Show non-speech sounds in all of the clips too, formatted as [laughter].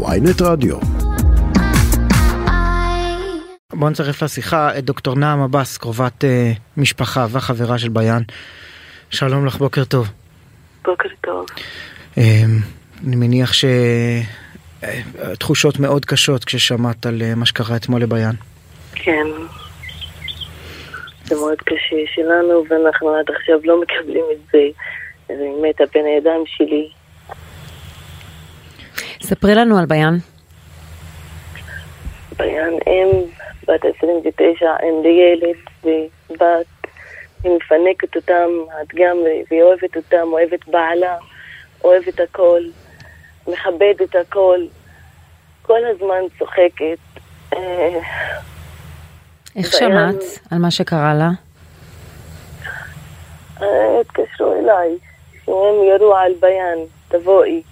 ויינט רדיו. בואו נצרף לשיחה את דוקטור נעם עבאס, קרובת אה, משפחה וחברה של ביאן. שלום לך, בוקר טוב. בוקר טוב. אה, אני מניח שתחושות מאוד קשות כששמעת על אה, מה שקרה אתמול לביאן. כן. זה מאוד קשה שלנו, ואנחנו עד עכשיו לא מקבלים את זה. זה מתה בין הידיים שלי. ספרי לנו על ביאן. ביאן אם בת 29, אם לילד ובת, היא מפנקת אותם גם, והיא אוהבת אותם, אוהבת בעלה, אוהבת הכל, מכבדת הכל, כל הזמן צוחקת. אה, איך שמעת על מה שקרה לה? אה, התקשרו אליי, שהם ירו על ביאן, תבואי.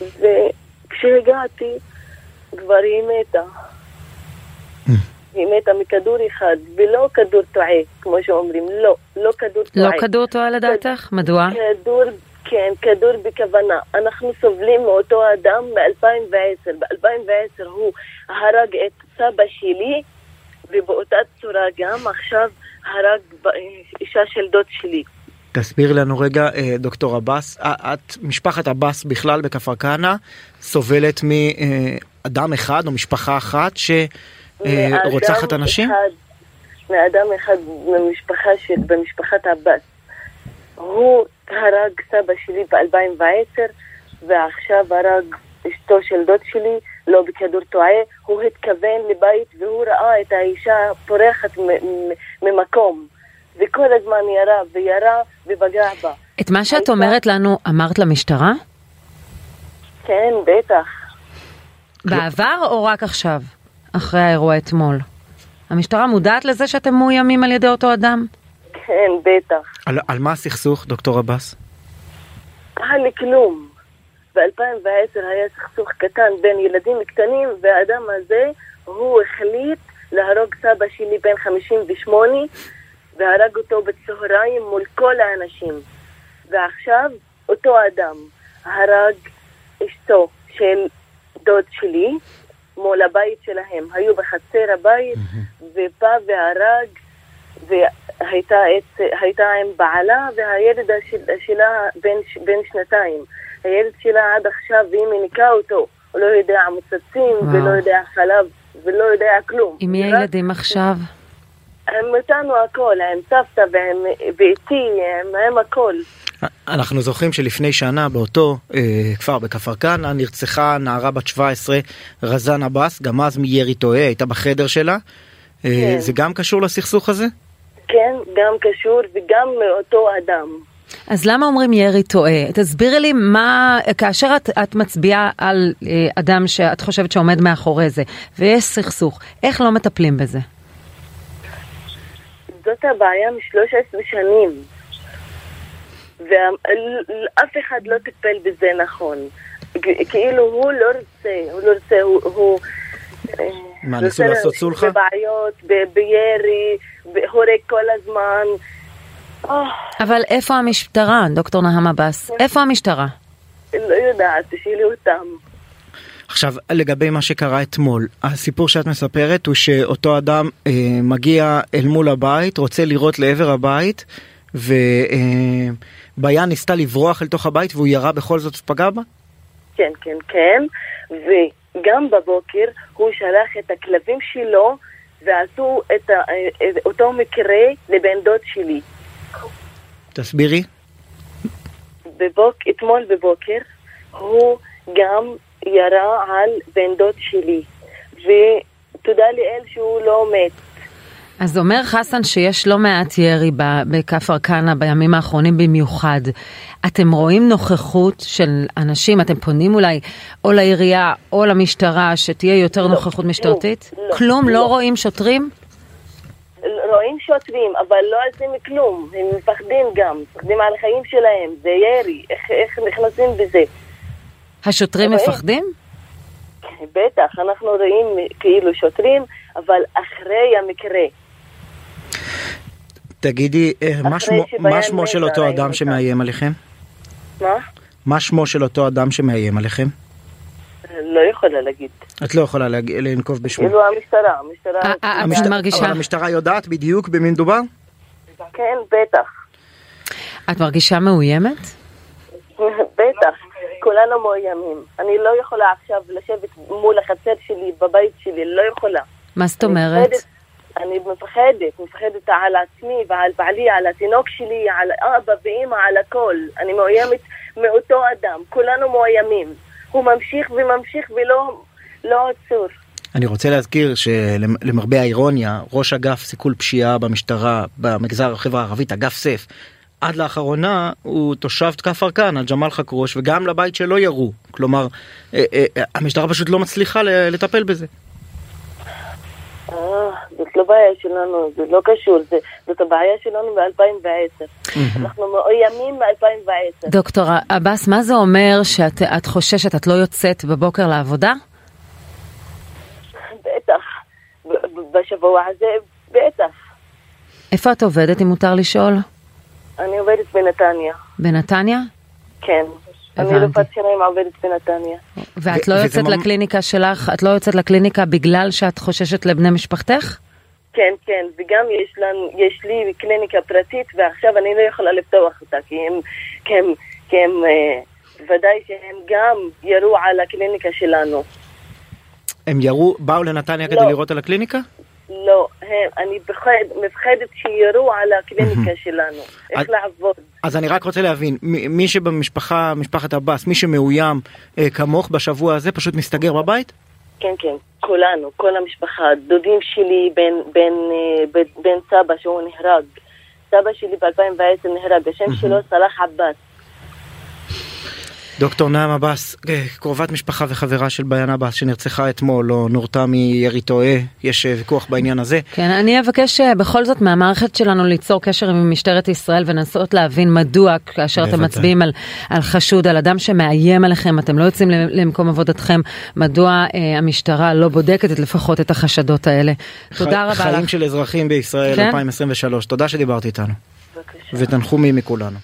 וכשהגעתי, כבר היא מתה. היא מתה מכדור אחד, ולא כדור טועה, כמו שאומרים, לא, לא כדור לא טועה. כדור טועה לדעתך? מדוע? כדור, כן, כדור בכוונה. אנחנו סובלים מאותו אדם מ-2010. ב-2010 הוא הרג את סבא שלי, ובאותה צורה גם עכשיו הרג אישה של דוד שלי. תסביר לנו רגע, אה, דוקטור עבאס, אה, את, משפחת עבאס בכלל בכפר כנא, סובלת מאדם אחד או משפחה אחת שרוצחת מאדם אנשים? אחד, מאדם אחד במשפחה של, במשפחת עבאס. הוא הרג סבא שלי ב-2010, ועכשיו הרג אשתו של דוד שלי, לא בכדור טועה. הוא התכוון לבית והוא ראה את האישה פורחת ממקום. וכל הזמן ירה וירה ופגע בה. את מה שאת אומרת לנו אמרת למשטרה? כן, בטח. בעבר או רק עכשיו? אחרי האירוע אתמול? המשטרה מודעת לזה שאתם מאוימים על ידי אותו אדם? כן, בטח. על, על מה הסכסוך, דוקטור עבאס? לי כלום. ב-2010 היה סכסוך קטן בין ילדים קטנים, והאדם הזה, הוא החליט להרוג סבא שלי בן 58, והרג אותו בצהריים מול כל האנשים. ועכשיו, אותו אדם הרג אשתו של דוד שלי מול הבית שלהם. היו בחצר הבית, ובא והרג, והייתה את, הייתה עם בעלה, והילד של, שלה בן, בן שנתיים. הילד שלה עד עכשיו, והיא מניקה אותו. הוא לא יודע מוצצים. ולא יודע חלב, ולא יודע כלום. עם מי הילדים עכשיו? עם אותנו הכל, עם סבתא ועם, ואיתי, עם, עם הכל. אנחנו זוכרים שלפני שנה באותו אה, כפר בכפר כנא נרצחה נערה בת 17 רזאן עבאס, גם אז מירי טועה, הייתה בחדר שלה. אה, כן. זה גם קשור לסכסוך הזה? כן, גם קשור וגם מאותו אדם. אז למה אומרים ירי טועה? תסבירי לי מה, כאשר את, את מצביעה על אה, אדם שאת חושבת שעומד מאחורי זה, ויש סכסוך, איך לא מטפלים בזה? זאת הבעיה מ-13 שנים. ואף אחד לא טיפל בזה נכון. כאילו הוא לא רוצה, הוא לא רוצה, הוא... הוא אה, מה, ניסו לעשות סולחה? בבעיות, בירי, הורג כל הזמן. אבל איפה המשטרה, דוקטור נהם עבאס? איפה המשטרה? לא יודעת, תשאלי אותם. עכשיו, לגבי מה שקרה אתמול, הסיפור שאת מספרת הוא שאותו אדם אה, מגיע אל מול הבית, רוצה לירות לעבר הבית, וביאן ניסתה לברוח אל תוך הבית והוא ירה בכל זאת ופגע בה? כן, כן, כן. וגם בבוקר הוא שלח את הכלבים שלו ועשו את ה- את אותו מקרה לבן דוד שלי. תסבירי. בבוק, אתמול בבוקר הוא גם ירה על בן דוד שלי. ותודה לאל שהוא לא מת. אז אומר חסן שיש לא מעט ירי בכפר כנא בימים האחרונים במיוחד. אתם רואים נוכחות של אנשים, אתם פונים אולי או לעירייה או למשטרה שתהיה יותר לא, נוכחות משטרתית? לא, כלום? לא לא. רואים שוטרים? רואים שוטרים, אבל לא עושים כלום. הם מפחדים גם, מפחדים על החיים שלהם. זה ירי, איך, איך נכנסים בזה? השוטרים רואים. מפחדים? בטח, אנחנו רואים כאילו שוטרים, אבל אחרי המקרה. תגידי, אה, מה שמו- מה שמו של אותו אדם. שמאיים עליכם? מה? מה שמו של אותו אדם שמאיים עליכם? לא יכולה להגיד. את לא יכולה להג... לנקוב בשמו. כאילו המשטרה, המשטרה... אה, אה, המשט- מרגישה, אבל המשטרה יודעת בדיוק במי מדובר? כן, בטח. את מרגישה מאוימת? [laughs] בטח. כולנו מאוימים. אני לא יכולה עכשיו לשבת מול החצר שלי, בבית שלי, לא יכולה. מה זאת אני אומרת? אני מפחדת, מפחדת על עצמי ועל בעלי, על התינוק שלי, על אבא ואימא, על הכל. אני מאוימת מאותו אדם, כולנו מאוימים. הוא ממשיך וממשיך ולא לא עצור. אני רוצה להזכיר שלמרבה האירוניה, ראש אגף סיכול פשיעה במשטרה במגזר החברה הערבית, אגף סף, עד לאחרונה הוא תושב כפר כנא, ג'מאל חכרוש, וגם לבית שלו ירו. כלומר, אה, אה, אה, המשטרה פשוט לא מצליחה לטפל בזה. אה, זאת לא בעיה שלנו, זה לא קשור, זה, זאת הבעיה שלנו ב-2010. אנחנו מאוימים מ-2010. דוקטור עבאס, מה זה אומר שאת את חוששת, את לא יוצאת בבוקר לעבודה? בטח. בשבוע הזה, בטח. איפה את עובדת, אם מותר לשאול? אני עובדת בנתניה. בנתניה? כן. אני הבנתי. רופאת שיניים עובדת בנתניה. ואת לא יוצאת ממ- לקליניקה שלך, את לא יוצאת לקליניקה בגלל שאת חוששת לבני משפחתך? כן, כן, וגם יש, לנו, יש לי קליניקה פרטית ועכשיו אני לא יכולה לפתוח אותה כי הם, כי הם, כי הם אה, ודאי שהם גם ירו על הקליניקה שלנו. הם ירו, באו לנתניה כדי לא. לראות על הקליניקה? לא, הם, אני פחד, מפחדת שירו על הקליניקה שלנו, איך לעבוד. אז אני רק רוצה להבין, מי מי שבמשפחה, משפחת עבאס, מי שמאוים אה, כמוך בשבוע הזה, פשוט מסתגר בבית? כן, כן, כולנו, כל המשפחה, דודים שלי, בן, בן, אה, בן, בן סבא שהוא נהרג. סבא שלי ב-2010 נהרג, השם שלו סלאח עבאס. דוקטור נעם עבאס, אה, קרובת משפחה וחברה של ביאן עבאס שנרצחה אתמול או נורתה מירי טועה, יש אה, ויכוח בעניין הזה. כן, אני אבקש אה, בכל זאת מהמערכת שלנו ליצור קשר עם משטרת ישראל ולנסות להבין מדוע כאשר אתם. מצביעים על, על חשוד, על אדם שמאיים עליכם, אתם לא יוצאים למקום עבודתכם, מדוע אה, המשטרה לא בודקת את לפחות את החשדות האלה. תודה רבה חיים לך. של אזרחים בישראל כן. 2023, תודה שדיברת איתנו. בבקשה. ותנחומים מכולנו.